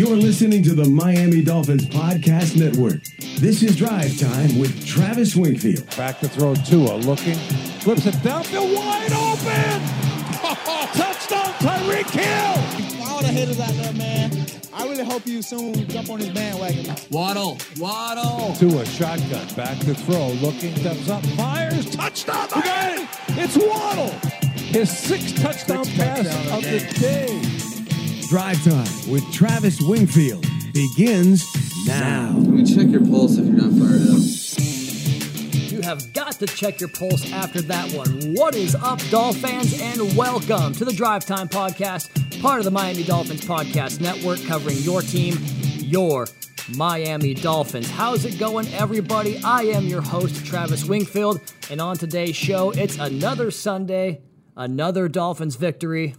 You're listening to the Miami Dolphins Podcast Network. This is Drive Time with Travis Wingfield. Back to throw Tua, looking, flips it downfield, wide open! Touchdown, Tyreek Hill! All the haters out there, man. I really hope you soon jump on this bandwagon. Waddle, Waddle. Tua, shotgun, back to throw, looking, steps up, fires, touchdown! You got it! It's Waddle! His sixth touchdown Sixth pass touchdown of of the the day. Drive Time with Travis Wingfield begins now. Can we check your pulse if you're not fired up? You have got to check your pulse after that one. What is up, Dolphin fans, and welcome to the Drive Time Podcast, part of the Miami Dolphins Podcast Network, covering your team, your Miami Dolphins. How's it going, everybody? I am your host, Travis Wingfield, and on today's show, it's another Sunday, another Dolphins victory.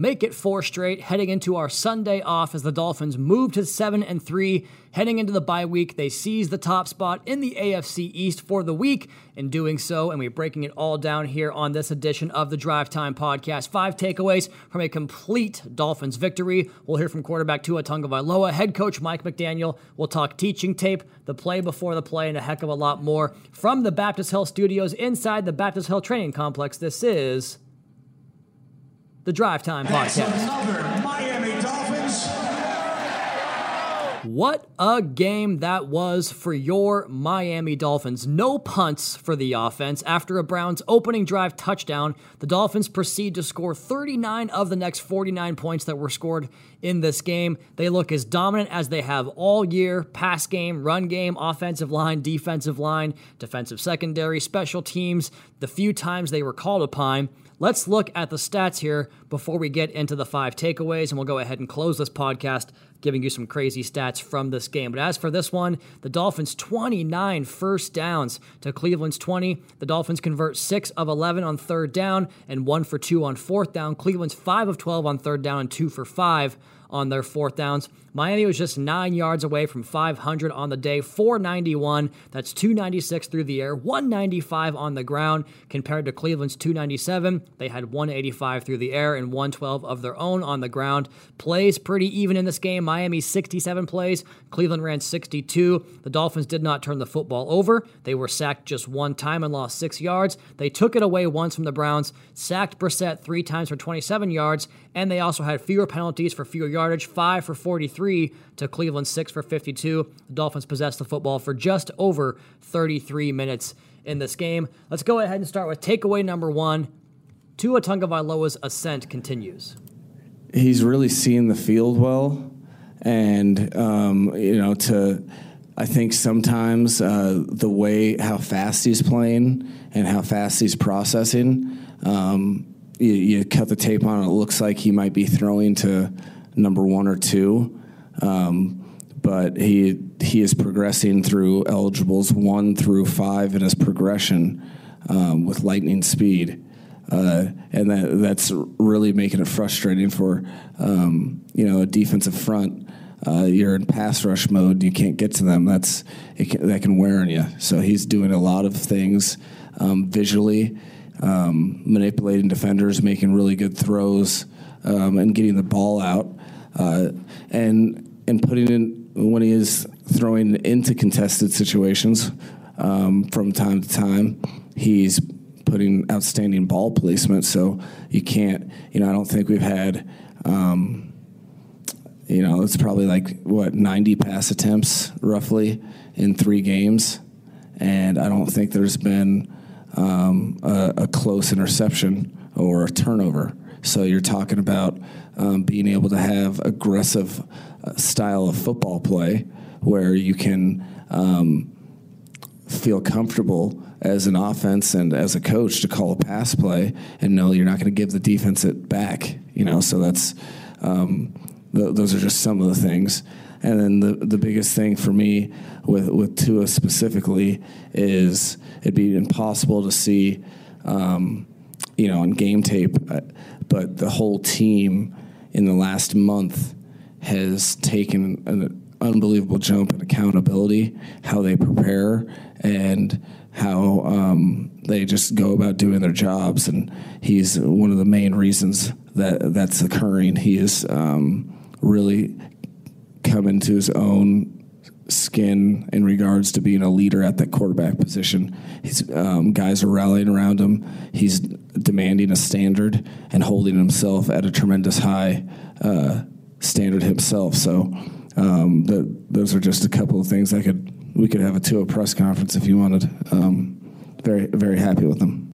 Make it four straight heading into our Sunday off as the Dolphins move to 7 and 3 heading into the bye week they seize the top spot in the AFC East for the week. In doing so and we're breaking it all down here on this edition of the Drive Time podcast five takeaways from a complete Dolphins victory. We'll hear from quarterback Tua Tagovailoa head coach Mike McDaniel. We'll talk teaching tape the play before the play and a heck of a lot more from the Baptist Health studios inside the Baptist Health training complex. This is the Drive Time Podcast. Miami Dolphins. What a game that was for your Miami Dolphins. No punts for the offense. After a Browns opening drive touchdown, the Dolphins proceed to score 39 of the next 49 points that were scored in this game. They look as dominant as they have all year pass game, run game, offensive line, defensive line, defensive secondary, special teams, the few times they were called upon. Let's look at the stats here before we get into the five takeaways, and we'll go ahead and close this podcast giving you some crazy stats from this game. But as for this one, the Dolphins 29 first downs to Cleveland's 20. The Dolphins convert 6 of 11 on third down and 1 for 2 on fourth down. Cleveland's 5 of 12 on third down and 2 for 5 on their fourth downs. Miami was just nine yards away from 500 on the day, 491. That's 296 through the air, 195 on the ground compared to Cleveland's 297. They had 185 through the air and 112 of their own on the ground. Plays pretty even in this game. Miami 67 plays, Cleveland ran 62. The Dolphins did not turn the football over. They were sacked just one time and lost six yards. They took it away once from the Browns, sacked Brissett three times for 27 yards, and they also had fewer penalties for fewer yardage, five for 43 to Cleveland, six for 52. The Dolphins possessed the football for just over 33 minutes in this game. Let's go ahead and start with takeaway number one. Tua Tagovailoa's ascent continues. he's really seeing the field well, and um, you know, to I think sometimes uh, the way how fast he's playing and how fast he's processing, um, you, you cut the tape on it looks like he might be throwing to number one or two. Um, but he he is progressing through eligibles one through five in his progression um, with lightning speed uh, and that that's really making it frustrating for um, you know a defensive front. Uh, you're in pass rush mode, you can't get to them. That's can, that can wear on you. So he's doing a lot of things um, visually, um, manipulating defenders, making really good throws, um, and getting the ball out, uh, and and putting in when he is throwing into contested situations um, from time to time. He's putting outstanding ball placement. So you can't, you know, I don't think we've had, um, you know, it's probably like what 90 pass attempts roughly in three games, and I don't think there's been um, a, a close interception or a turnover. So you're talking about um, being able to have aggressive uh, style of football play where you can um, feel comfortable as an offense and as a coach to call a pass play and know you're not going to give the defense it back. You know, so that's um, th- those are just some of the things. And then the the biggest thing for me with with Tua specifically is it'd be impossible to see, um, you know, on game tape, uh, but the whole team in the last month has taken an, unbelievable jump in accountability, how they prepare, and how um, they just go about doing their jobs. And he's one of the main reasons that that's occurring. He is um, really come into his own skin in regards to being a leader at that quarterback position. His um, guys are rallying around him. He's demanding a standard and holding himself at a tremendous high uh, standard himself. So um, the, those are just a couple of things I could we could have a Tua press conference if you wanted. Um, very very happy with them.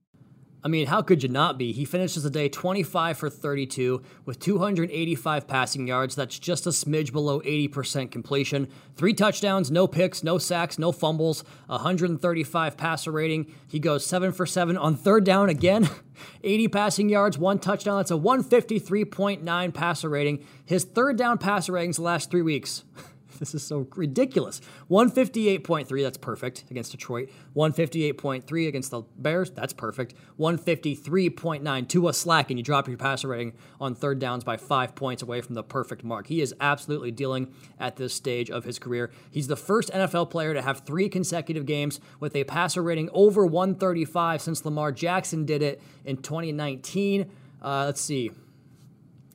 I mean, how could you not be? He finishes the day 25 for 32 with 285 passing yards. That's just a smidge below 80% completion. Three touchdowns, no picks, no sacks, no fumbles, 135 passer rating. He goes 7 for 7 on third down again. 80 passing yards, one touchdown. That's a 153.9 passer rating. His third down passer ratings the last three weeks. This is so ridiculous. 158.3, that's perfect against Detroit. 158.3 against the Bears, that's perfect. 153.9 to a slack, and you drop your passer rating on third downs by five points away from the perfect mark. He is absolutely dealing at this stage of his career. He's the first NFL player to have three consecutive games with a passer rating over 135 since Lamar Jackson did it in 2019. Uh, let's see.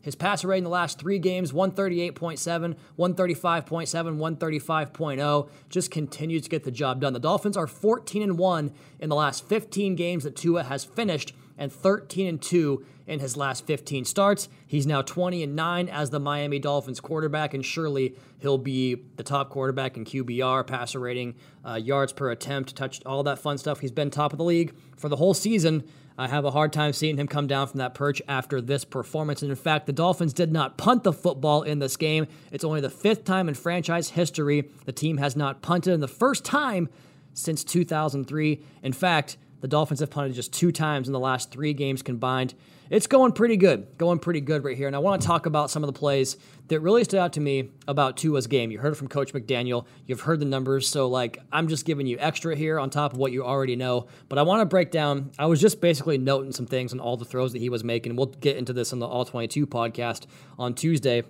His passer rating in the last three games 138.7, 135.7, 135.0. Just continues to get the job done. The Dolphins are 14 and 1 in the last 15 games that Tua has finished and 13 and 2 in his last 15 starts. He's now 20 and 9 as the Miami Dolphins quarterback, and surely he'll be the top quarterback in QBR, passer rating, uh, yards per attempt, touched all that fun stuff. He's been top of the league for the whole season. I have a hard time seeing him come down from that perch after this performance. And in fact, the Dolphins did not punt the football in this game. It's only the fifth time in franchise history the team has not punted, and the first time since 2003. In fact, the Dolphins have punted just two times in the last three games combined. It's going pretty good, going pretty good right here. And I want to talk about some of the plays that really stood out to me about Tua's game. You heard it from Coach McDaniel. You've heard the numbers. So, like, I'm just giving you extra here on top of what you already know. But I want to break down. I was just basically noting some things on all the throws that he was making. We'll get into this on the All 22 podcast on Tuesday.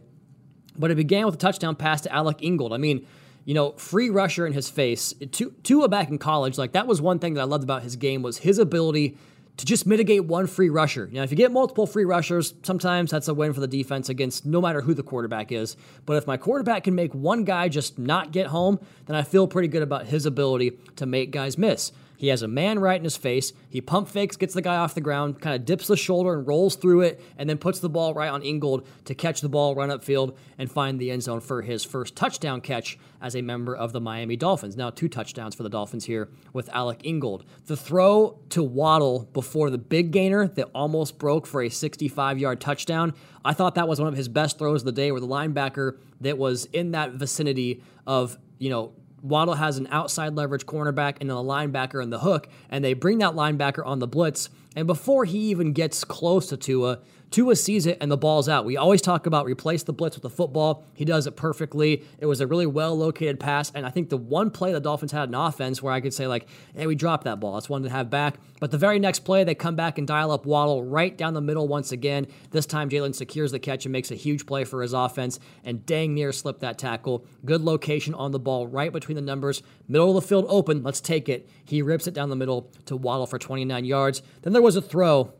But it began with a touchdown pass to Alec Ingold. I mean, you know, free rusher in his face. Tua back in college, like that was one thing that I loved about his game was his ability to just mitigate one free rusher. Know, if you get multiple free rushers, sometimes that's a win for the defense against no matter who the quarterback is. But if my quarterback can make one guy just not get home, then I feel pretty good about his ability to make guys miss. He has a man right in his face. He pump fakes, gets the guy off the ground, kind of dips the shoulder and rolls through it, and then puts the ball right on Ingold to catch the ball, run upfield, and find the end zone for his first touchdown catch as a member of the Miami Dolphins. Now, two touchdowns for the Dolphins here with Alec Ingold. The throw to Waddle before the big gainer that almost broke for a 65 yard touchdown. I thought that was one of his best throws of the day, where the linebacker that was in that vicinity of, you know, Waddle has an outside leverage cornerback and a linebacker in the hook, and they bring that linebacker on the blitz. And before he even gets close to Tua, Tua sees it and the ball's out. We always talk about replace the blitz with the football. He does it perfectly. It was a really well located pass. And I think the one play the Dolphins had in offense where I could say, like, hey, we dropped that ball. That's one to have back. But the very next play, they come back and dial up Waddle right down the middle once again. This time, Jalen secures the catch and makes a huge play for his offense and dang near slipped that tackle. Good location on the ball, right between the numbers. Middle of the field open. Let's take it. He rips it down the middle to Waddle for 29 yards. Then there was a throw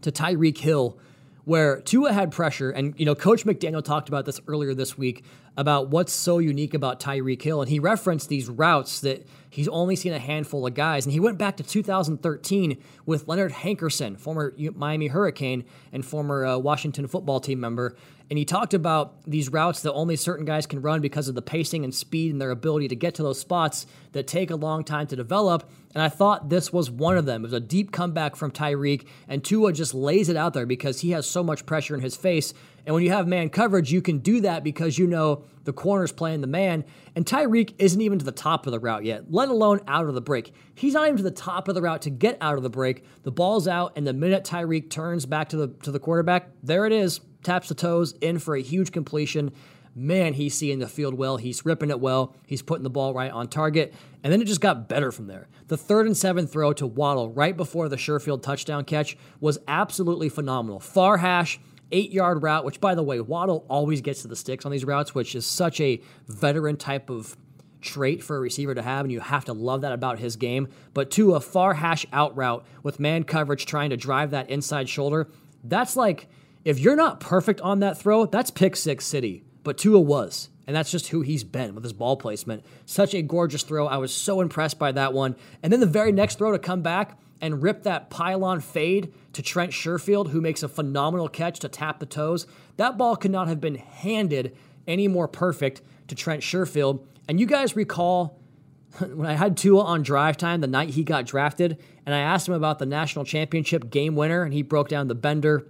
to Tyreek Hill where Tua had pressure, and you know, Coach McDaniel talked about this earlier this week about what's so unique about Tyreek Hill, and he referenced these routes that he's only seen a handful of guys, and he went back to 2013 with Leonard Hankerson, former Miami Hurricane and former uh, Washington football team member, and he talked about these routes that only certain guys can run because of the pacing and speed and their ability to get to those spots that take a long time to develop. And I thought this was one of them. It was a deep comeback from Tyreek, and Tua just lays it out there because he has so much pressure in his face. And when you have man coverage, you can do that because you know the corner's playing the man. And Tyreek isn't even to the top of the route yet, let alone out of the break. He's not even to the top of the route to get out of the break. The ball's out, and the minute Tyreek turns back to the to the quarterback, there it is taps the toes in for a huge completion. Man, he's seeing the field well. He's ripping it well. He's putting the ball right on target. And then it just got better from there. The third and seventh throw to Waddle right before the Sherfield touchdown catch was absolutely phenomenal. Far hash, eight yard route, which, by the way, Waddle always gets to the sticks on these routes, which is such a veteran type of trait for a receiver to have, and you have to love that about his game. But to a far hash out route with man coverage trying to drive that inside shoulder, that's like if you're not perfect on that throw, that's pick six city. But Tua was. And that's just who he's been with his ball placement. Such a gorgeous throw. I was so impressed by that one. And then the very next throw to come back and rip that pylon fade to Trent Sherfield, who makes a phenomenal catch to tap the toes. That ball could not have been handed any more perfect to Trent Sherfield. And you guys recall when I had Tua on drive time the night he got drafted, and I asked him about the national championship game winner, and he broke down the bender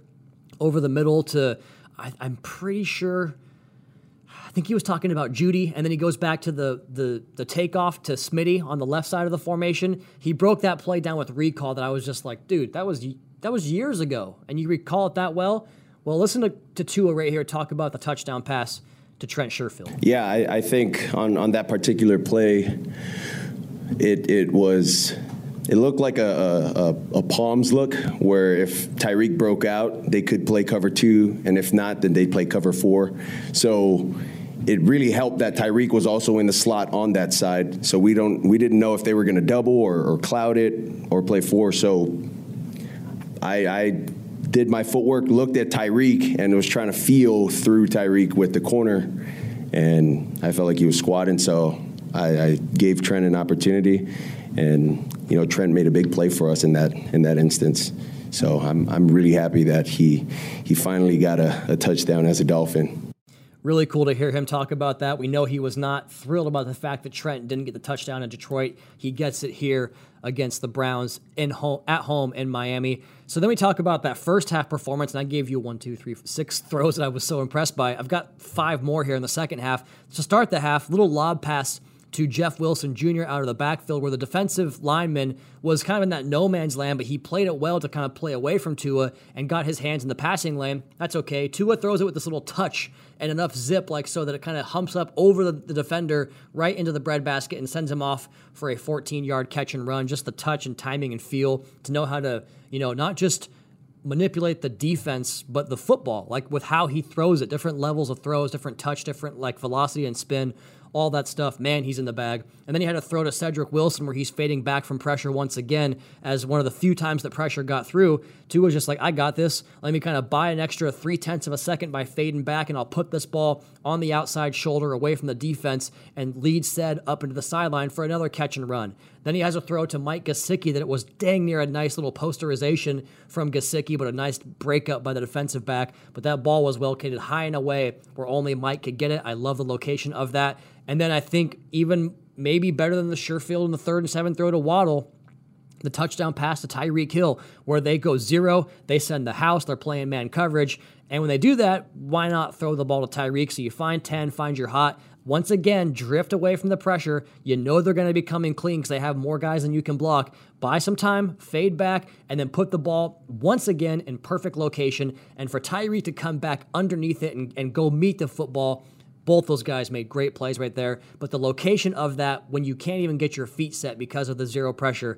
over the middle to, I, I'm pretty sure think he was talking about Jeudy, and then he goes back to the the the takeoff to Smitty on the left side of the formation. He broke that play down with recall that I was just like, dude, that was that was years ago, and you recall it that well. Well, listen to, to Tua right here talk about the touchdown pass to Trent Sherfield. Yeah, I, I think on, on that particular play, it it was it looked like a, a, a, palms look where if Tyreek broke out, they could play cover two, and if not, then they'd play cover four. So it really helped that Tyreek was also in the slot on that side. So we don't we didn't know if they were going to double or, or, cloud it or play four. So I, I did my footwork, looked at Tyreek, and was trying to feel through Tyreek with the corner, and I felt like he was squatting. So I, I gave Trent an opportunity, and you know Trent made a big play for us in that in that instance. So I'm I'm really happy that he he finally got a, a touchdown as a Dolphin. Really cool to hear him talk about that. We know he was not thrilled about the fact that Trent didn't get the touchdown in Detroit. He gets it here against the Browns in home, at home in Miami. So then we talk about that first half performance, and I gave you one, two, three, six throws that I was so impressed by. I've got five more here in the second half. To start the half, little lob pass to Jeff Wilson Jr. out of the backfield, where the defensive lineman was kind of in that no man's land, but he played it well to kind of play away from Tua and got his hands in the passing lane. That's okay. Tua throws it with this little touch and enough zip, like so that it kind of humps up over the, the defender right into the breadbasket and sends him off for a 14 yard catch and run. Just the touch and timing and feel to know how to, you know, not just manipulate the defense, but the football, like with how he throws it, different levels of throws, different touch, different like velocity and spin all that stuff. Man, he's in the bag. And then he had to throw to Cedric Wilson where he's fading back from pressure once again as one of the few times that pressure got through. Tua was just like, I got this. Let me kind of buy an extra three tenths of a second by fading back, and I'll put this ball on the outside shoulder away from the defense and lead Ced up into the sideline for another catch and run. Then he has a throw to Mike Gesicki that it was dang near a nice little posterization from Gesicki, but a nice breakup by the defensive back. But that ball was located high and away where only Mike could get it. I love the location of that. And then I think even maybe better than the Sherfield in the third and seventh throw to Waddle, the touchdown pass to Tyreek Hill, where they go zero, they send the house, they're playing man coverage. And when they do that, why not throw the ball to Tyreek? So you find 10, find your hot. Once again, drift away from the pressure. You know they're going to be coming clean because they have more guys than you can block. Buy some time, fade back, and then put the ball once again in perfect location. And for Tyree to come back underneath it and, and go meet the football both those guys made great plays right there. But the location of that, when you can't even get your feet set because of the zero pressure,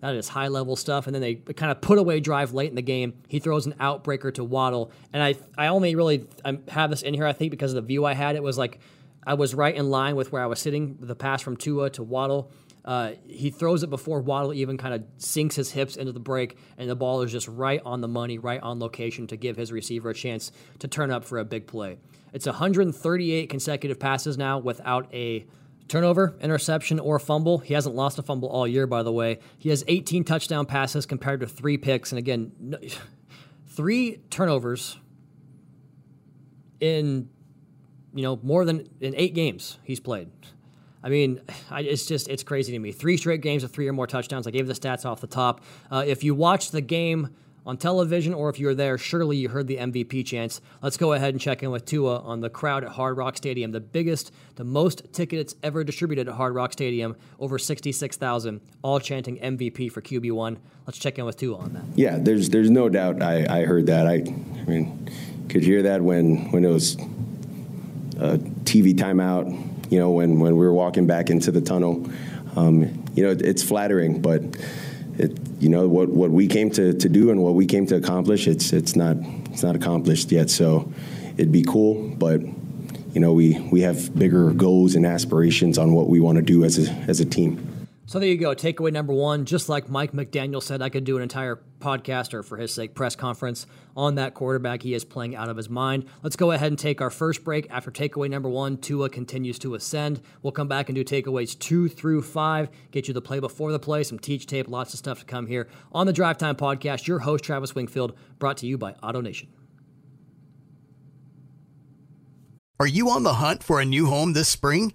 that is high level stuff. And then they kind of put away drive late in the game. He throws an outbreaker to Waddle. And I, I only really I have this in here, I think, because of the view I had. It was like I was right in line with where I was sitting, the pass from Tua to Waddle. Uh, he throws it before Waddle even kind of sinks his hips into the break, and the ball is just right on the money, right on location to give his receiver a chance to turn up for a big play. It's 138 consecutive passes now without a turnover, interception, or fumble. He hasn't lost a fumble all year, by the way. He has 18 touchdown passes compared to three picks. And again, no, three turnovers in you know more than in eight games he's played. I mean, I, it's just it's crazy to me. Three straight games of three or more touchdowns. I gave the stats off the top. Uh, if you watched the game on television, or if you were there, surely you heard the MVP chants. Let's go ahead and check in with Tua on the crowd at Hard Rock Stadium, the biggest, the most tickets ever distributed at Hard Rock Stadium, over 66,000, all chanting MVP for QB1. Let's check in with Tua on that. Yeah, there's there's no doubt I, I heard that. I, I mean, could hear that when, when it was a TV timeout, you know, when, when we were walking back into the tunnel. Um, you know, it's flattering, but it, you know what what we came to, to do and what we came to accomplish. It's it's not it's not accomplished yet. So it'd be cool, but you know we we have bigger goals and aspirations on what we want to do as a as a team. So there you go. Takeaway number one, just like Mike McDaniel said, I could do an entire podcast or for his sake, press conference on that quarterback. He is playing out of his mind. Let's go ahead and take our first break. After takeaway number one, Tua continues to ascend. We'll come back and do takeaways two through five, get you the play before the play, some teach tape, lots of stuff to come here on the Drive Time Podcast. Your host, Travis Wingfield, brought to you by AutoNation. Are you on the hunt for a new home this spring?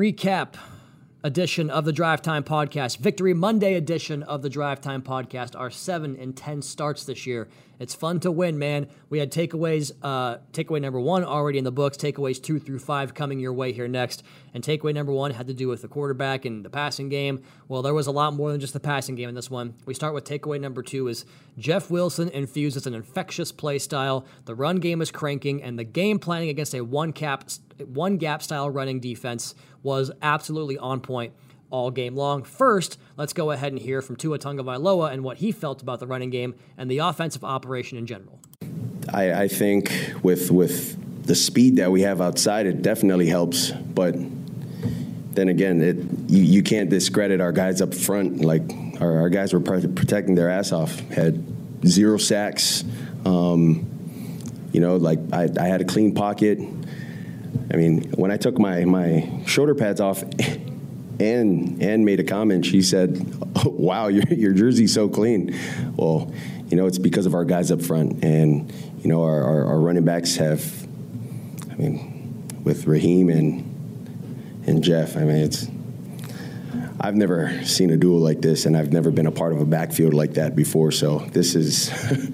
recap edition of the Drive Time Podcast, Victory Monday edition of the Drive Time Podcast, our seven and ten starts this year. It's fun to win, man. We had takeaways, uh, takeaway number one already in the books, takeaways two through five coming your way here next. And takeaway number one had to do with the quarterback and the passing game. Well, there was a lot more than just the passing game in this one. We start with takeaway number two is Jeff Wilson infuses an infectious play style. The run game is cranking, and the game planning against a one cap, one gap style running defense was absolutely on point all game long. First, let's go ahead and hear from Tua Tagovailoa and what he felt about the running game and the offensive operation in general. I, I think with with the speed that we have outside, it definitely helps. But then again, it you, you can't discredit our guys up front. Like our, our guys were protecting their ass off, had zero sacks. Um, you know, like I, I had a clean pocket. I mean, when I took my, my shoulder pads off, and and made a comment. She said, oh, "Wow, your your jersey's so clean." Well, you know, it's because of our guys up front, and you know, our, our, our running backs have. I mean, with Raheem and and Jeff, I mean, it's. I've never seen a duel like this, and I've never been a part of a backfield like that before. So this is,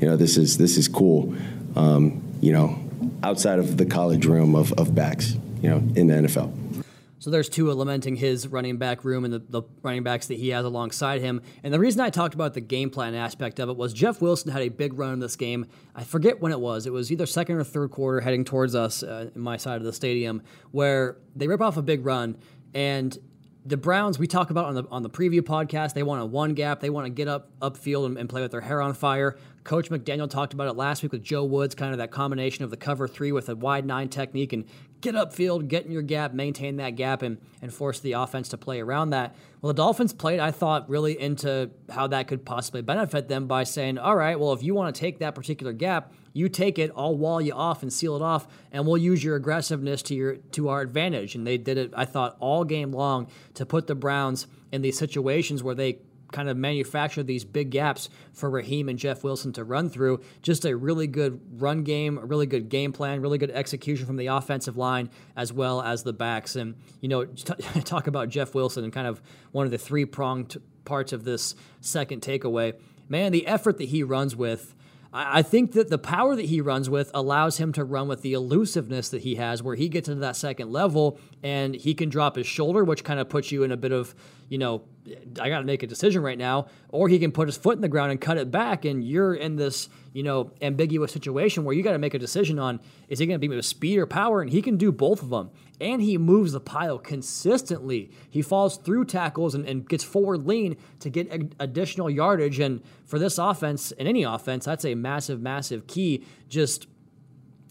you know, this is this is cool. Um, you know, outside of the college room of, of backs, you know, in the NFL. So there's Tua lamenting his running back room and the, the, running backs that he has alongside him. And the reason I talked about the game plan aspect of it was Jeff Wilson had a big run in this game. I forget when it was. It was either second or third quarter heading towards us uh, in my side of the stadium where they rip off a big run and the Browns we talk about on the on the preview podcast. They want a one gap. They want to get up upfield and, and, play with their hair on fire. Coach McDaniel talked about it last week with Joe Woods, kind of that combination of the cover three with a wide nine technique and get upfield, get in your gap, maintain that gap, and, and force the offense to play around that. Well, the Dolphins played, I thought, really into how that could possibly benefit them by saying, all right, well, if you want to take that particular gap, you take it, I'll wall you off and seal it off, and we'll use your aggressiveness to your to our advantage. And they did it, I thought, all game long to put the Browns in these situations where they kind of manufacture these big gaps for Raheem and Jeff Wilson to run through. Just a really good run game, a really good game plan, really good execution from the offensive line as well as the backs. And, you know, talk about Jeff Wilson and kind of one of the three pronged parts of this second takeaway. Man, the effort that he runs with I think that the power that he runs with allows him to run with the elusiveness that he has, where he gets into that second level and he can drop his shoulder, which kind of puts you in a bit of, you know, I got to make a decision right now, or he can put his foot in the ground and cut it back, and you're in this, you know, ambiguous situation where you got to make a decision on is he going to be with speed or power, and he can do both of them and he moves the pile consistently. He falls through tackles and, and gets forward lean to get additional yardage. And for this offense, and any offense, that's a massive, massive key. Just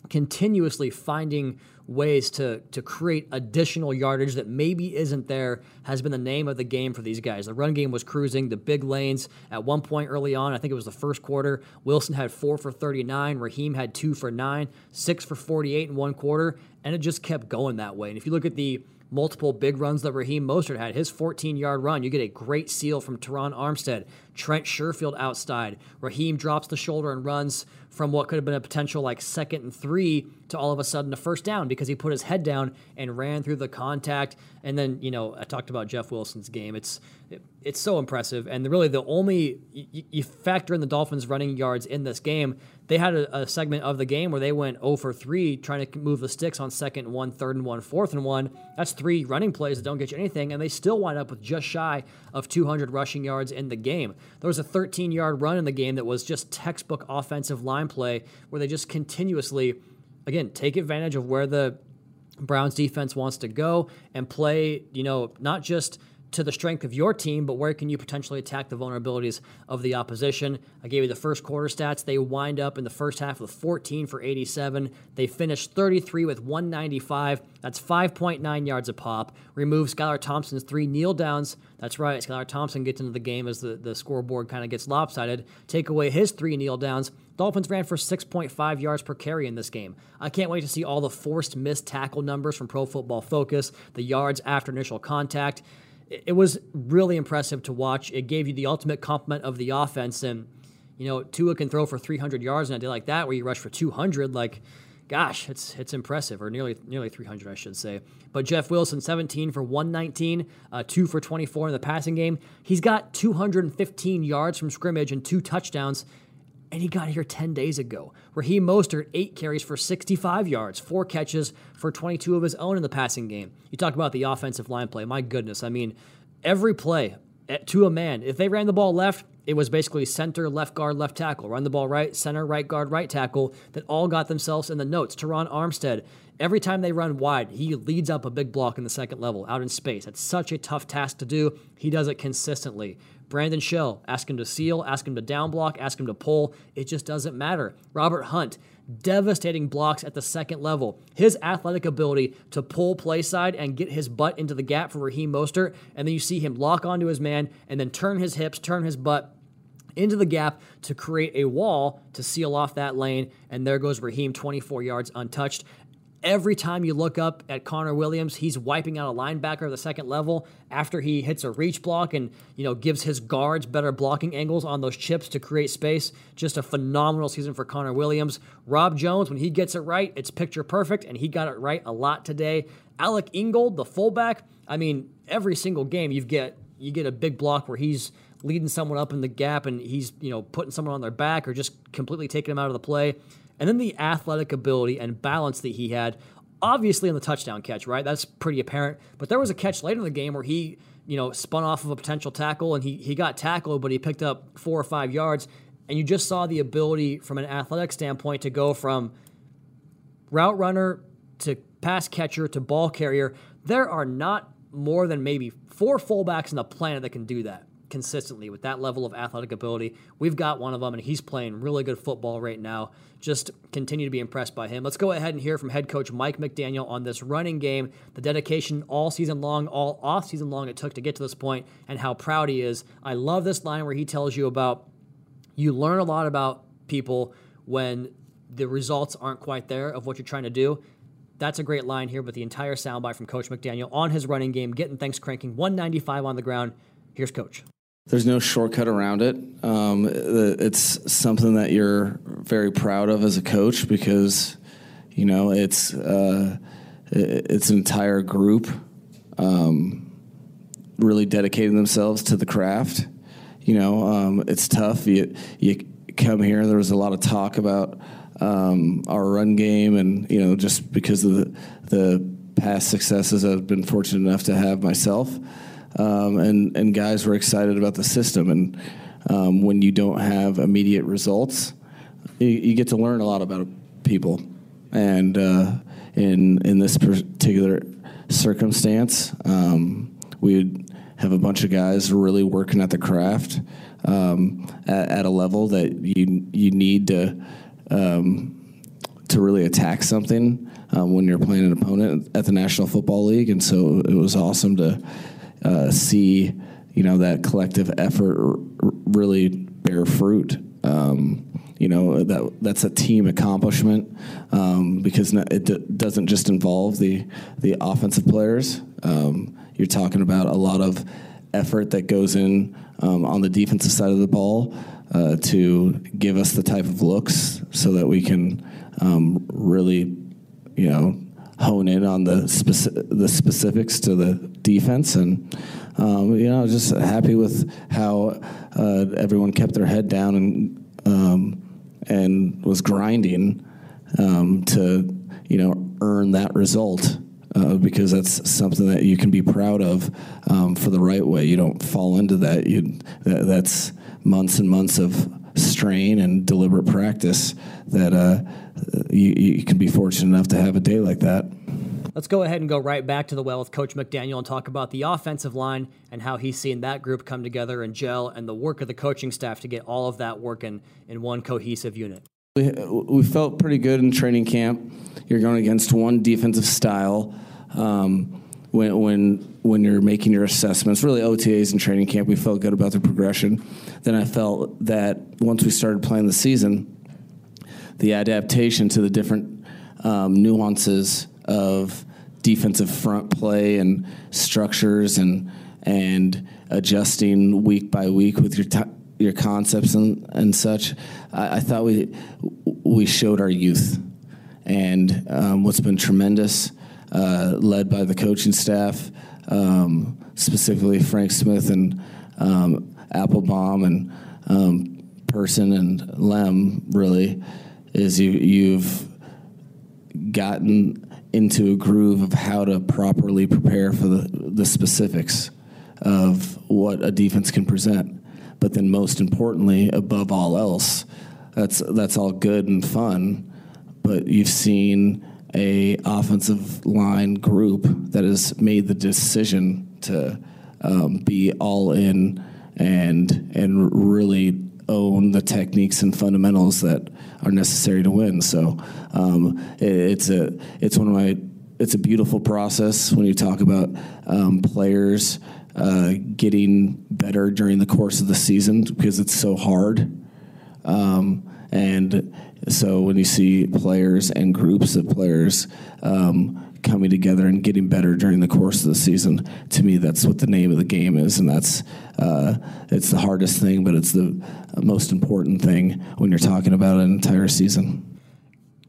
continuously finding ways to to create additional yardage that maybe isn't there has been the name of the game for these guys. The run game was cruising, the big lanes at one point early on, I think it was the first quarter, Wilson had 4 for 39, Raheem had 2 for 9, 6 for 48 in one quarter, and it just kept going that way. And if you look at the multiple big runs that Raheem Mostert had. His 14 yard run, you get a great seal from Terron Armstead. Trent Sherfield outside. Raheem drops the shoulder and runs from what could have been a potential like second and three to all of a sudden a first down because he put his head down and ran through the contact. And then, you know, I talked about Jeff Wilson's game. It's it, it's so impressive. And really, the only you, you, factor in the Dolphins' running yards in this game, they had a, a, segment of the game where they went 0 for 3 trying to move the sticks on second one, third and one, fourth and one. That's three running plays that don't get you anything, and they still wind up with just shy of 200 rushing yards in the game. There was a 13 yard run in the game that was just textbook offensive line play where they just continuously, again, take advantage of where the Browns defense wants to go and play, you know, not just to the strength of your team, but where can you potentially attack the vulnerabilities of the opposition? I gave you the first quarter stats. They wind up in the first half with 14 for 87. They finished 33 with 195. That's 5.9 yards a pop. Remove Skylar Thompson's three kneel downs. That's right. Skylar Thompson gets into the game as the, the scoreboard kind of gets lopsided. Take away his three kneel downs. Dolphins ran for 6.5 yards per carry in this game. I can't wait to see all the forced missed tackle numbers from Pro Football Focus, the yards after initial contact it was really impressive to watch. It gave you the ultimate complement of the offense. And, you know, Tua can throw for 300 yards in a day like that where you rush for 200. Like, gosh, it's it's impressive, or nearly nearly 300, I should say. But Jeff Wilson, 17 for 119, uh, two for 24 in the passing game. He's got 215 yards from scrimmage and two touchdowns and he got here 10 days ago. Raheem Mostert, eight carries for 65 yards, four catches for 22 of his own in the passing game. You talk about the offensive line play. My goodness. I mean, every play eh, to a man, if they ran the ball left, it was basically center, left guard, left tackle. Run the ball right, center, right guard, right tackle that all got themselves in the notes. Terron Armstead, every time they run wide, he leads up a big block in the second level out in space. That's such a tough task to do. He does it consistently. Brandon Shell, ask him to seal, ask him to down block, ask him to pull. It just doesn't matter. Robert Hunt, devastating blocks at the second level. His athletic ability to pull play side and get his butt into the gap for Raheem Mostert, and then you see him lock onto his man and then turn his hips, turn his butt into the gap to create a wall to seal off that lane. And there goes Raheem, 24 yards untouched. Every time you look up at Connor Williams, he's wiping out a linebacker at the second level after he hits a reach block and you know gives his guards better blocking angles on those chips to create space. Just a phenomenal season for Connor Williams. Rob Jones, when he gets it right, it's picture perfect, and he got it right a lot today. Alec Ingold, the fullback, I mean, every single game you get you get a big block where he's leading someone up in the gap and he's you know putting someone on their back or just completely taking them out of the play. And then the athletic ability and balance that he had, obviously in the touchdown catch, right? That's pretty apparent. But there was a catch later in the game where he, you know, spun off of a potential tackle and he, he got tackled, but he picked up four or five yards. And you just saw the ability from an athletic standpoint to go from route runner to pass catcher to ball carrier. There are not more than maybe four fullbacks in the planet that can do that consistently with that level of athletic ability. We've got one of them, and he's playing really good football right now. Just continue to be impressed by him. Let's go ahead and hear from head coach Mike McDaniel on this running game, the dedication all season long, all off season long it took to get to this point, and how proud he is. I love this line where he tells you about you learn a lot about people when the results aren't quite there of what you're trying to do. That's a great line here, but the entire soundbite from Coach McDaniel on his running game, getting things cranking, 195 on the ground. Here's Coach. There's no shortcut around it. Um, it's something that you're very proud of as a coach because, you know, it's uh, it's an entire group um, really dedicating themselves to the craft. You know, um, it's tough. You you come here. There was a lot of talk about um, our run game, and you know, just because of the the past successes I've been fortunate enough to have myself um, and and guys were excited about the system. And um, when you don't have immediate results, you, you, get to learn a lot about people. And uh, in in this particular circumstance, um, we have a bunch of guys really working at the craft um, at, at, a level that you you need to um, to really attack something um, when you're playing an opponent at the National Football League, and so it was awesome to uh, see you know that collective effort r- really bear fruit. Um, you know that that's a team accomplishment um, because it d- doesn't just involve the the offensive players. Um, you're talking about a lot of effort that goes in um, on the defensive side of the ball uh, to give us the type of looks so that we can um, really you know, hone in on the speci- the specifics to the defense, and um, you know, just happy with how uh, everyone kept their head down and um, and was grinding um, to you know earn that result. Uh, because that's something that you can be proud of um, for the right way. You don't fall into that. You that, that's months and months of strain and deliberate practice that uh, you, you can be fortunate enough to have a day like that. Let's go ahead and go right back to the well with Coach McDaniel and talk about the offensive line and how he's seen that group come together and gel and the work of the coaching staff to get all of that working in one cohesive unit. We, we felt pretty good in training camp. You're going against one defensive style. Um, when, when, when you're making your assessments, really OTAs and training camp, we felt good about the progression. Then I felt that once we started playing the season, the adaptation to the different um, nuances of defensive front play and structures and and adjusting week by week with your t- your concepts and, and such. I, I, thought we we showed our youth, and um, what's been tremendous, uh, led by the coaching staff, um, specifically Frank Smith and um, Applebaum and um, Person and Lem, really, is you you've gotten into a groove of how to properly prepare for the, the specifics of what a defense can present. But then, most importantly, above all else, that's that's all good and fun. But you've seen a offensive line group that has made the decision to um, be all in and and really own the techniques and fundamentals that are necessary to win. So um, it, it's a it's one of my it's a beautiful process when you talk about um, players uh, getting better during the course of the season because it's so hard. Um, and so when you see players and groups of players um, coming together and getting better during the course of the season, to me, that's what the name of the game is, and that's uh, it's the hardest thing, but it's the most important thing when you're talking about an entire season.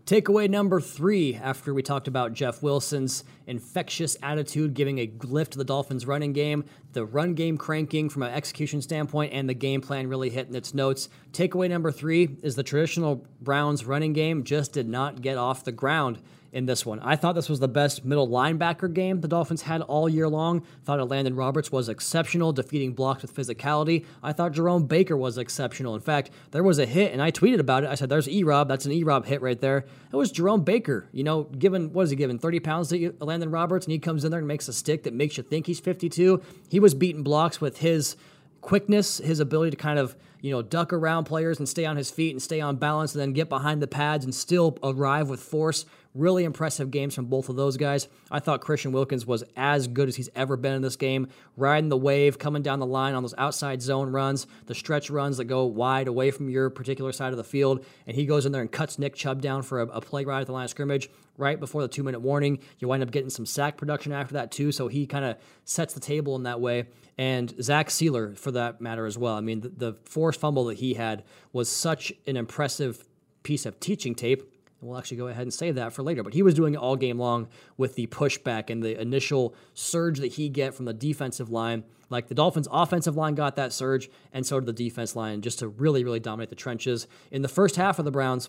Takeaway number three after we talked about Jeff Wilson's infectious attitude giving a lift to the Dolphins' running game, the run game cranking from an execution standpoint, and the game plan really hitting its notes. Takeaway number three is the traditional Browns running game just did not get off the ground in this one. I thought this was the best middle linebacker game the Dolphins had all year long. Thought Elandon Roberts was exceptional, defeating blocks with physicality. I thought Jerome Baker was exceptional. In fact, there was a hit, and I tweeted about it. I said, "There's E-Rob. That's an E-Rob hit right there." It was Jerome Baker. You know, given what is he given 30 pounds to Elandon Roberts, and he comes in there and makes a stick that makes you think he's 52. He was beating blocks with his quickness, his ability to kind of you know duck around players and stay on his feet and stay on balance, and then get behind the pads and still arrive with force. Really impressive games from both of those guys. I thought Christian Wilkins was as good as he's ever been in this game, riding the wave, coming down the line on those outside zone runs, the stretch runs that go wide away from your particular side of the field. And he goes in there and cuts Nick Chubb down for a, a play right at the line of scrimmage right before the two minute warning. You wind up getting some sack production after that, too. So he kind of sets the table in that way. And Zach Sieler, for that matter, as well. I mean, the, the forced fumble that he had was such an impressive piece of teaching tape We'll actually go ahead and save that for later. But he was doing it all game long with the pushback and the initial surge that he get from the defensive line. Like the Dolphins' offensive line got that surge, and so did the defense line, just to really, really dominate the trenches. In the first half of the Browns,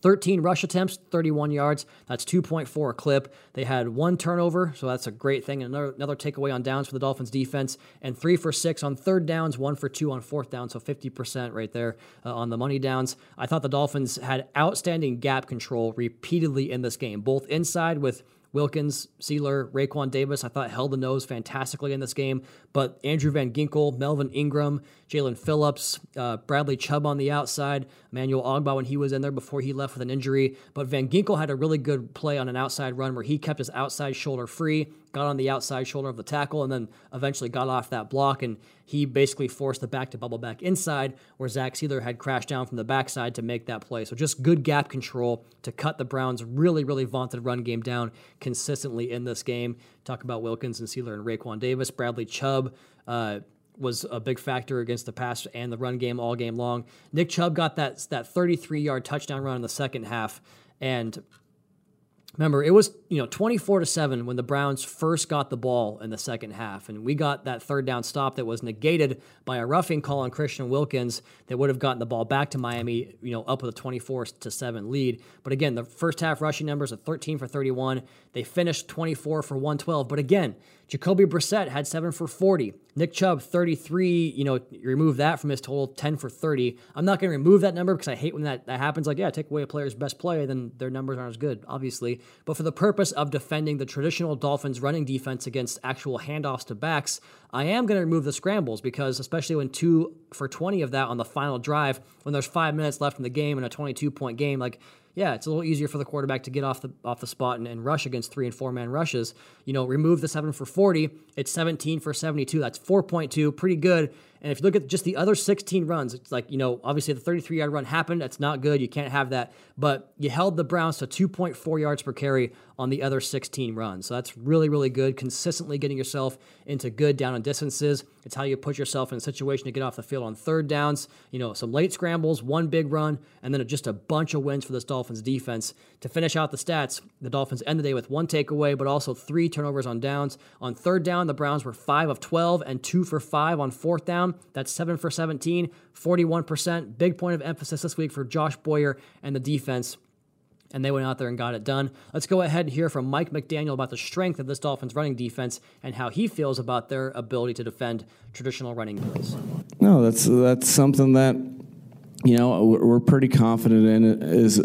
13 rush attempts, 31 yards. That's 2.4 a clip. They had one turnover, so that's a great thing. Another, another takeaway on downs for the Dolphins defense, and three for six on third downs, one for two on fourth down, so 50% right there uh, on the money downs. I thought the Dolphins had outstanding gap control repeatedly in this game, both inside with Wilkins, Sieler, Raekwon Davis, I thought held the nose fantastically in this game. But Andrew Van Ginkel, Melvin Ingram, Jaelan Phillips, uh, Bradley Chubb on the outside, Emmanuel Ogbah when he was in there before he left with an injury. But Van Ginkel had a really good play on an outside run where he kept his outside shoulder free, got on the outside shoulder of the tackle, and then eventually got off that block. And he basically forced the back to bubble back inside, where Zach Sieler had crashed down from the backside to make that play. So just good gap control to cut the Browns' really, really vaunted run game down consistently in this game. Talk about Wilkins and Sieler and Raekwon Davis, Bradley Chubb. Uh, was a big factor against the pass and the run game all game long. Nick Chubb got that that 33 yard touchdown run in the second half, and Remember, it was you know 24 to seven when the Browns first got the ball in the second half, and we got that third down stop that was negated by a roughing call on Christian Wilkins that would have gotten the ball back to Miami, you know, up with a 24 to seven lead. But again, the first half rushing numbers are 13 for 31. They finished 24 for 112. But again, Jacoby Brissett had seven for 40. Nick Chubb, 33. You know, remove that from his total, 10 for 30. I'm not going to remove that number because I hate when that, that happens. Like, yeah, take away a player's best play, then their numbers aren't as good, obviously. But for the purpose of defending the traditional Dolphins running defense against actual handoffs to backs, I am going to remove the scrambles because, especially when two for 20 of that on the final drive, when there's five minutes left in the game in a 22 point game, like, yeah, it's a little easier for the quarterback to get off the off the spot and, and rush against three and four man rushes. You know, remove the seven for 40, it's 17 for 72. That's 4.2, pretty good. And if you look at just the other 16 runs, it's like, you know, obviously the 33 yard run happened. That's not good. You can't have that. But you held the Browns to 2.4 yards per carry on the other 16 runs. So that's really, really good. Consistently getting yourself into good down and distances. It's how you put yourself in a situation to get off the field on third downs. You know, some late scrambles, one big run, and then just a bunch of wins for this Dolphins defense. To finish out the stats, the Dolphins end the day with one takeaway, but also three turnovers on downs. On third down, the Browns were 5 of 12 and 2 for 5 on fourth down. That's 7 for 17, 41%. Big point of emphasis this week for Josh Boyer and the defense and they went out there and got it done. Let's go ahead and hear from Mike McDaniel about the strength of this Dolphins running defense and how he feels about their ability to defend traditional running plays. No, that's that's something that you know we're pretty confident in is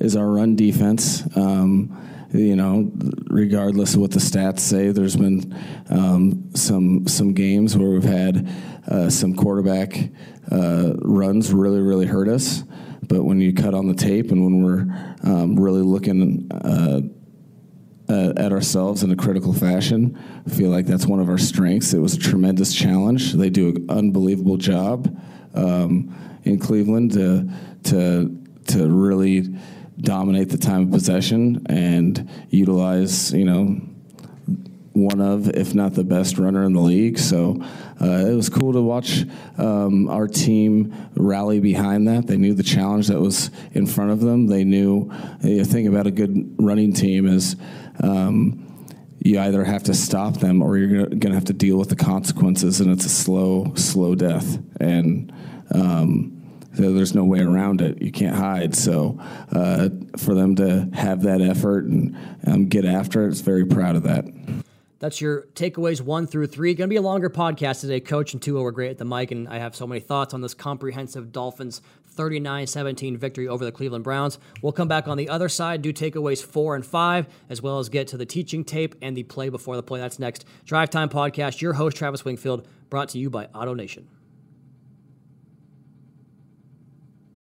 is our run defense. Um, you know, regardless of what the stats say, there's been um, some some games where we've had uh, some quarterback uh, runs really really hurt us. But when you cut on the tape and when we're um, really looking uh, at ourselves in a critical fashion, I feel like that's one of our strengths. It was a tremendous challenge. They do an unbelievable job um, in Cleveland to to to really dominate the time of possession and utilize, you know, one of, if not the best runner in the league. So uh, it was cool to watch um, our team rally behind that. They knew the challenge that was in front of them. They knew the thing about a good running team is. Um, you either have to stop them or you're going to have to deal with the consequences, and it's a slow, slow death. And um, there's no way around it. You can't hide. So uh, for them to have that effort and um, get after it, it's very proud of that. That's your takeaways one through three. Going to be a longer podcast today. Coach and Tua were great at the mic, and I have so many thoughts on this comprehensive Dolphins 39 17 victory over the Cleveland Browns. We'll come back on the other side, do takeaways four and five, as well as get to the teaching tape and the play before the play. That's next. Drive Time Podcast, your host, Travis Wingfield, brought to you by AutoNation.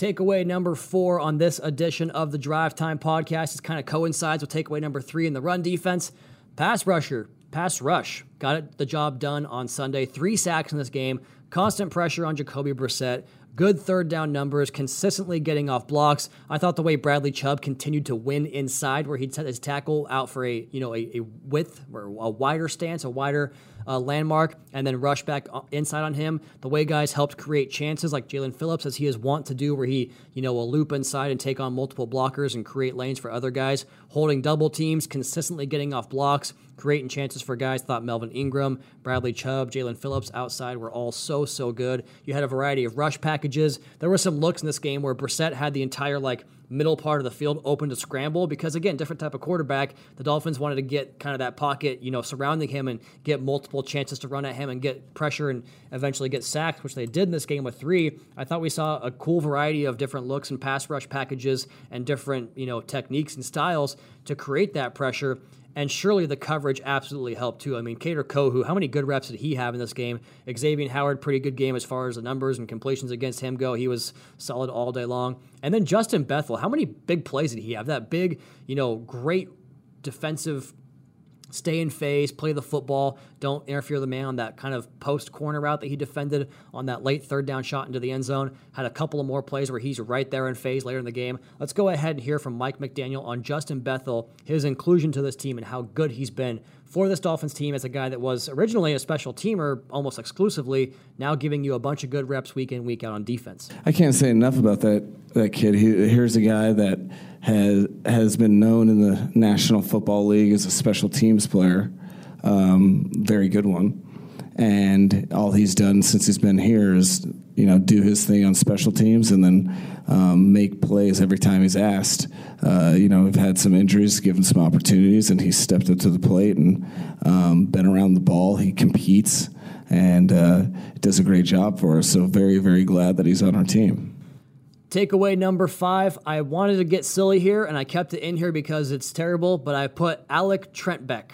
Takeaway number four on this edition of the Drive Time Podcast is kind of coincides with takeaway number three in the run defense. Pass rusher, pass rush, got it, the job done on Sunday. Three sacks in this game, constant pressure on Jacoby Brissett, good third down numbers, consistently getting off blocks. I thought the way Bradley Chubb continued to win inside, where he'd set his tackle out for a you know a, a width or a wider stance, a wider uh, landmark, and then rush back uh, inside on him. The way guys helped create chances, like Jaelan Phillips, as he is wont to do, where he you know will loop inside and take on multiple blockers and create lanes for other guys, holding double teams, consistently getting off blocks, creating chances for guys. Thought Melvin Ingram, Bradley Chubb, Jaelan Phillips outside were all so so good. You had a variety of rush packages. There were some looks in this game where Brissett had the entire like middle part of the field open to scramble because again different type of quarterback the dolphins wanted to get kind of that pocket you know surrounding him and get multiple chances to run at him and get pressure and eventually get sacked which they did in this game with three. I thought we saw a cool variety of different looks and pass rush packages and different you know techniques and styles to create that pressure And surely the coverage absolutely helped too. I mean, Kader Kohou, how many good reps did he have in this game? Xavier Howard, pretty good game as far as the numbers and completions against him go. He was solid all day long. And then Justin Bethel, how many big plays did he have? That big, you know, great defensive stay in phase, play the football, don't interfere the man on that kind of post corner route that he defended on that late third down shot into the end zone. Had a couple of more plays where he's right there in phase later in the game. Let's go ahead and hear from Mike McDaniel on Justin Bethel, his inclusion to this team, and how good he's been for this Dolphins team as a guy that was originally a special teamer almost exclusively, now giving you a bunch of good reps week in, week out on defense. I can't say enough about that that kid. He, here's a guy that has has been known in the National Football League as a special teams player, um, very good one. And all he's done since he's been here is, you know, do his thing on special teams and then um, make plays every time he's asked. Uh, you know, we've had some injuries, given some opportunities, and he's stepped up to the plate and um, been around the ball. He competes and uh, does a great job for us. So very, very glad that he's on our team. Takeaway number five. I wanted to get silly here, and I kept it in here because it's terrible, but I put Alec Trentbeck.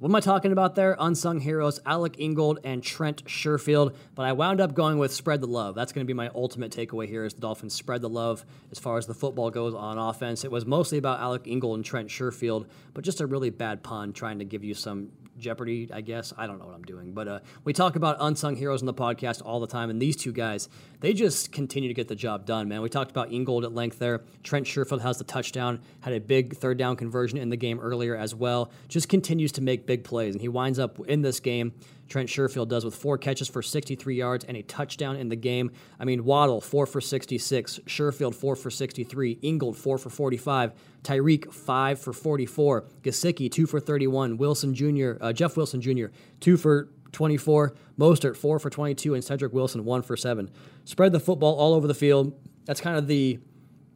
What am I talking about there? Unsung heroes, Alec Ingold and Trent Sherfield. But I wound up going with spread the love. That's going to be my ultimate takeaway here is the Dolphins spread the love as far as the football goes on offense. It was mostly about Alec Ingold and Trent Sherfield, but just a really bad pun trying to give you some Jeopardy, I guess. I don't know what I'm doing. But uh, we talk about unsung heroes in the podcast all the time, and these two guys, they just continue to get the job done, man. We talked about Ingold at length there. Trent Sherfield has the touchdown, had a big third down conversion in the game earlier as well. Just continues to make big plays, and he winds up in this game Trent Sherfield does with four catches for 63 yards and a touchdown in the game. I mean, Waddle, four for 66, Sherfield, four for 63, Ingold, four for 45, Tyreek, five for 44, Gesicki, two for 31, Wilson Jr., uh, Jeff Wilson Jr., two for 24, Mostert, four for 22, and Cedric Wilson, one for seven. Spread the football all over the field. That's kind of the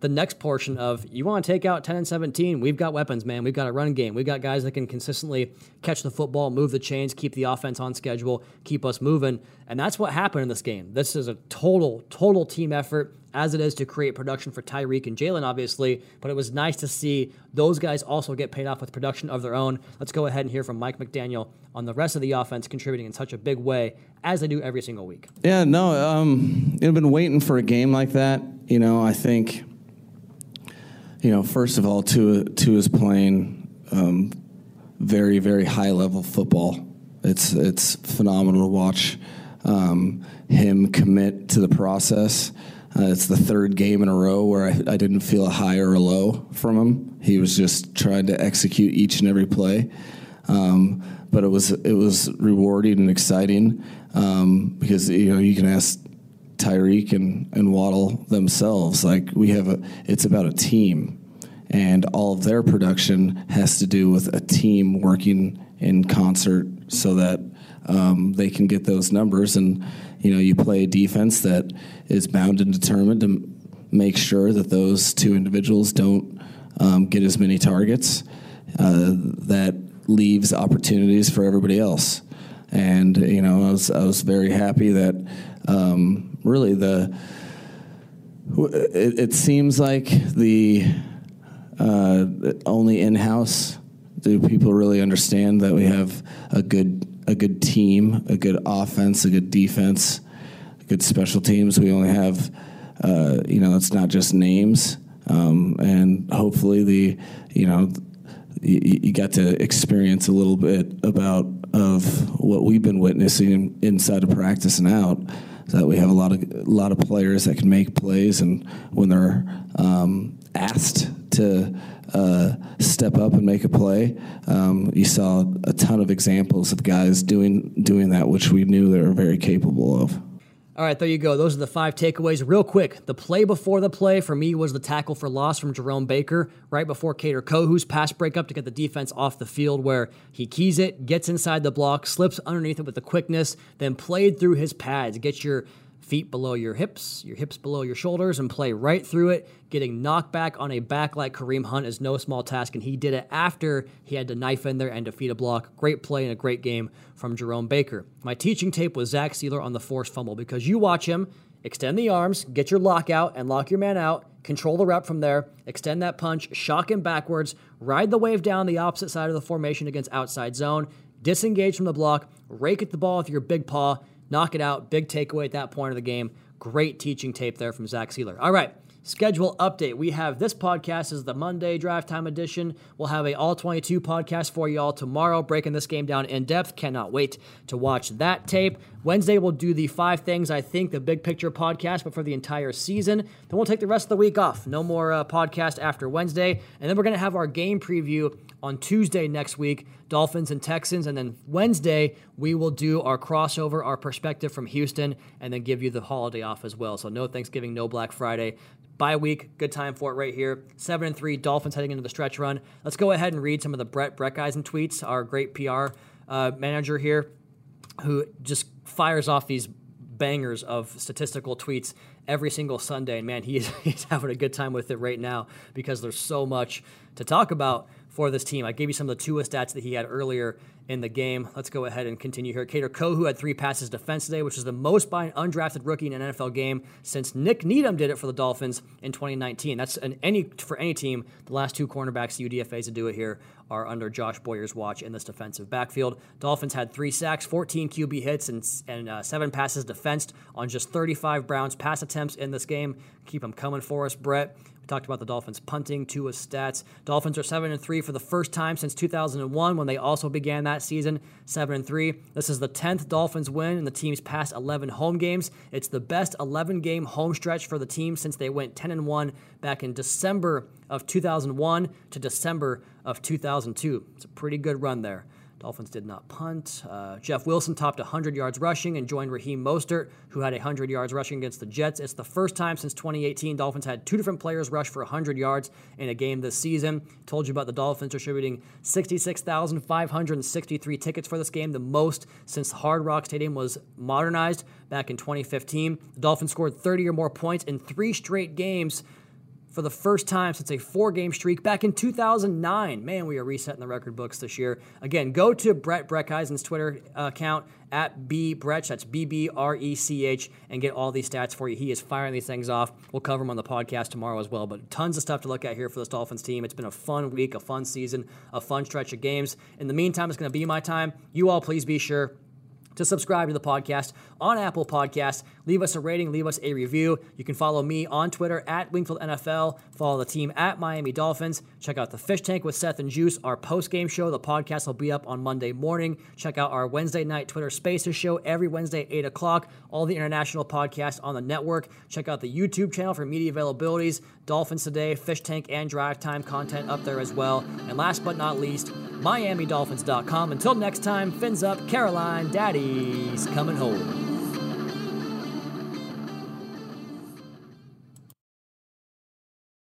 the next portion of you want to take out 10 and 17 we've got weapons man we've got a run game we've got guys that can consistently catch the football move the chains keep the offense on schedule keep us moving and that's what happened in this game this is a total total team effort as it is to create production for Tyreek and Jalen, obviously, but it was nice to see those guys also get paid off with production of their own. Let's go ahead and hear from Mike McDaniel on the rest of the offense contributing in such a big way as they do every single week. Yeah, no, um, I've been waiting for a game like that. You know, I think you know, first of all, Tua, Tua is playing um, very, very high level football. It's it's phenomenal to watch um, him commit to the process. Uh, it's the third game in a row where I, I, didn't feel a high or a low from him. He was just trying to execute each and every play. Um, but it was it was rewarding and exciting um, because you know you can ask Tyreek and, and Waddle themselves. Like we have a, it's about a team, and all of their production has to do with a team working in concert so that um, they can get those numbers. And you know, you play a defense that is bound and determined to make sure that those two individuals don't um, get as many targets. Uh, that leaves opportunities for everybody else. And you know, I was I was very happy that um, really the it, it, seems like the uh, only in-house do people really understand that we have a good a good team, a good offense, a good defense, good special teams. We only have uh, you know it's not just names, um, and hopefully the you know you, you got to experience a little bit about of what we've been witnessing inside of practice and out that we have a lot of a lot of players that can make plays, and when they're um, asked to uh, step up and make a play, um, you saw a ton of examples of guys doing doing that, which we knew they were very capable of. All right, there you go. Those are the five takeaways. Real quick, the play before the play for me was the tackle for loss from Jerome Baker right before Kader Kohou's pass breakup to get the defense off the field, where he keys it, gets inside the block, slips underneath it with the quickness, then played through his pads. Get your feet below your hips, your hips below your shoulders, and play right through it. Getting knocked back on a back like Kareem Hunt is no small task, and he did it after he had to knife in there and defeat a block. Great play and a great game from Jerome Baker. My teaching tape was Zach Sieler on the forced fumble because you watch him extend the arms, get your lockout, and lock your man out. Control the rep from there. Extend that punch, shock him backwards, ride the wave down the opposite side of the formation against outside zone, disengage from the block, rake at the ball with your big paw, knock it out. Big takeaway at that point of the game. Great teaching tape there from Zach Sieler. All right. Schedule update. We have this podcast is the Monday drive time edition. We'll have a all 22 podcast for you all tomorrow, breaking this game down in depth. Cannot wait to watch that tape. Wednesday we'll do the five things I think the big picture podcast, but for the entire season. Then we'll take the rest of the week off. No more uh, podcast after Wednesday, and then we're gonna have our game preview on Tuesday next week. Dolphins and Texans, and then Wednesday we will do our crossover, our perspective from Houston, and then give you the holiday off as well. So no Thanksgiving, no Black Friday. Bye week, good time for it right here. Seven and three, Dolphins heading into the stretch run. Let's go ahead and read some of the Brett Brecheisen tweets, our great PR uh, manager here, who just fires off these bangers of statistical tweets every single Sunday. And man, he is, he's having a good time with it right now because there's so much to talk about for this team. I gave you some of the Tua stats that he had earlier in the game. Let's go ahead and continue here. Kader Kohou had three passes defense today, which is the most by an undrafted rookie in an NFL game since Nik Needham did it for the Dolphins in 2019. That's an, any for any team. The last two cornerbacks UDFA's to do it here are under Josh Boyer's watch in this defensive backfield. Dolphins had three sacks, 14 QB hits, and, and uh, seven passes defensed on just 35 Browns pass attempts in this game. Keep them coming for us, Brett. Talked about the Dolphins punting, Tua's stats. Dolphins are 7 and 3 for the first time since 2001 when they also began that season 7 and 3. This is the 10th Dolphins win in the team's past 11 home games. It's the best 11 game home stretch for the team since they went 10 and 1 back in December of 2001 to December of 2002. It's a pretty good run there. Dolphins did not punt. Uh, Jeff Wilson topped 100 yards rushing and joined Raheem Mostert, who had 100 yards rushing against the Jets. It's the first time since 2018 Dolphins had two different players rush for 100 yards in a game this season. Told you about the Dolphins distributing 66,563 tickets for this game, the most since Hard Rock Stadium was modernized back in 2015. The Dolphins scored 30 or more points in three straight games for the first time since a four game streak back in 2009. Man, we are resetting the record books this year. Again, go to Brett Brecheisen's Twitter uh, account at B that's B B R E C H, and get all these stats for you. He is firing these things off. We'll cover them on the podcast tomorrow as well. But tons of stuff to look at here for this Dolphins team. It's been a fun week, a fun season, a fun stretch of games. In the meantime, it's going to be my time. You all, please be sure to subscribe to the podcast on Apple Podcasts. Leave us a rating, leave us a review. You can follow me on Twitter at Wingfield NFL. Follow the team at Miami Dolphins. Check out the Fish Tank with Seth and Juice, our post game show. The podcast will be up on Monday morning. Check out our Wednesday night Twitter Spaces show every Wednesday at 8 o'clock. All the international podcasts on the network. Check out the YouTube channel for media availabilities. Dolphins Today, Fish Tank, and Drive Time content up there as well. And last but not least, MiamiDolphins.com. Until next time, fins up, Caroline, Daddy's coming home.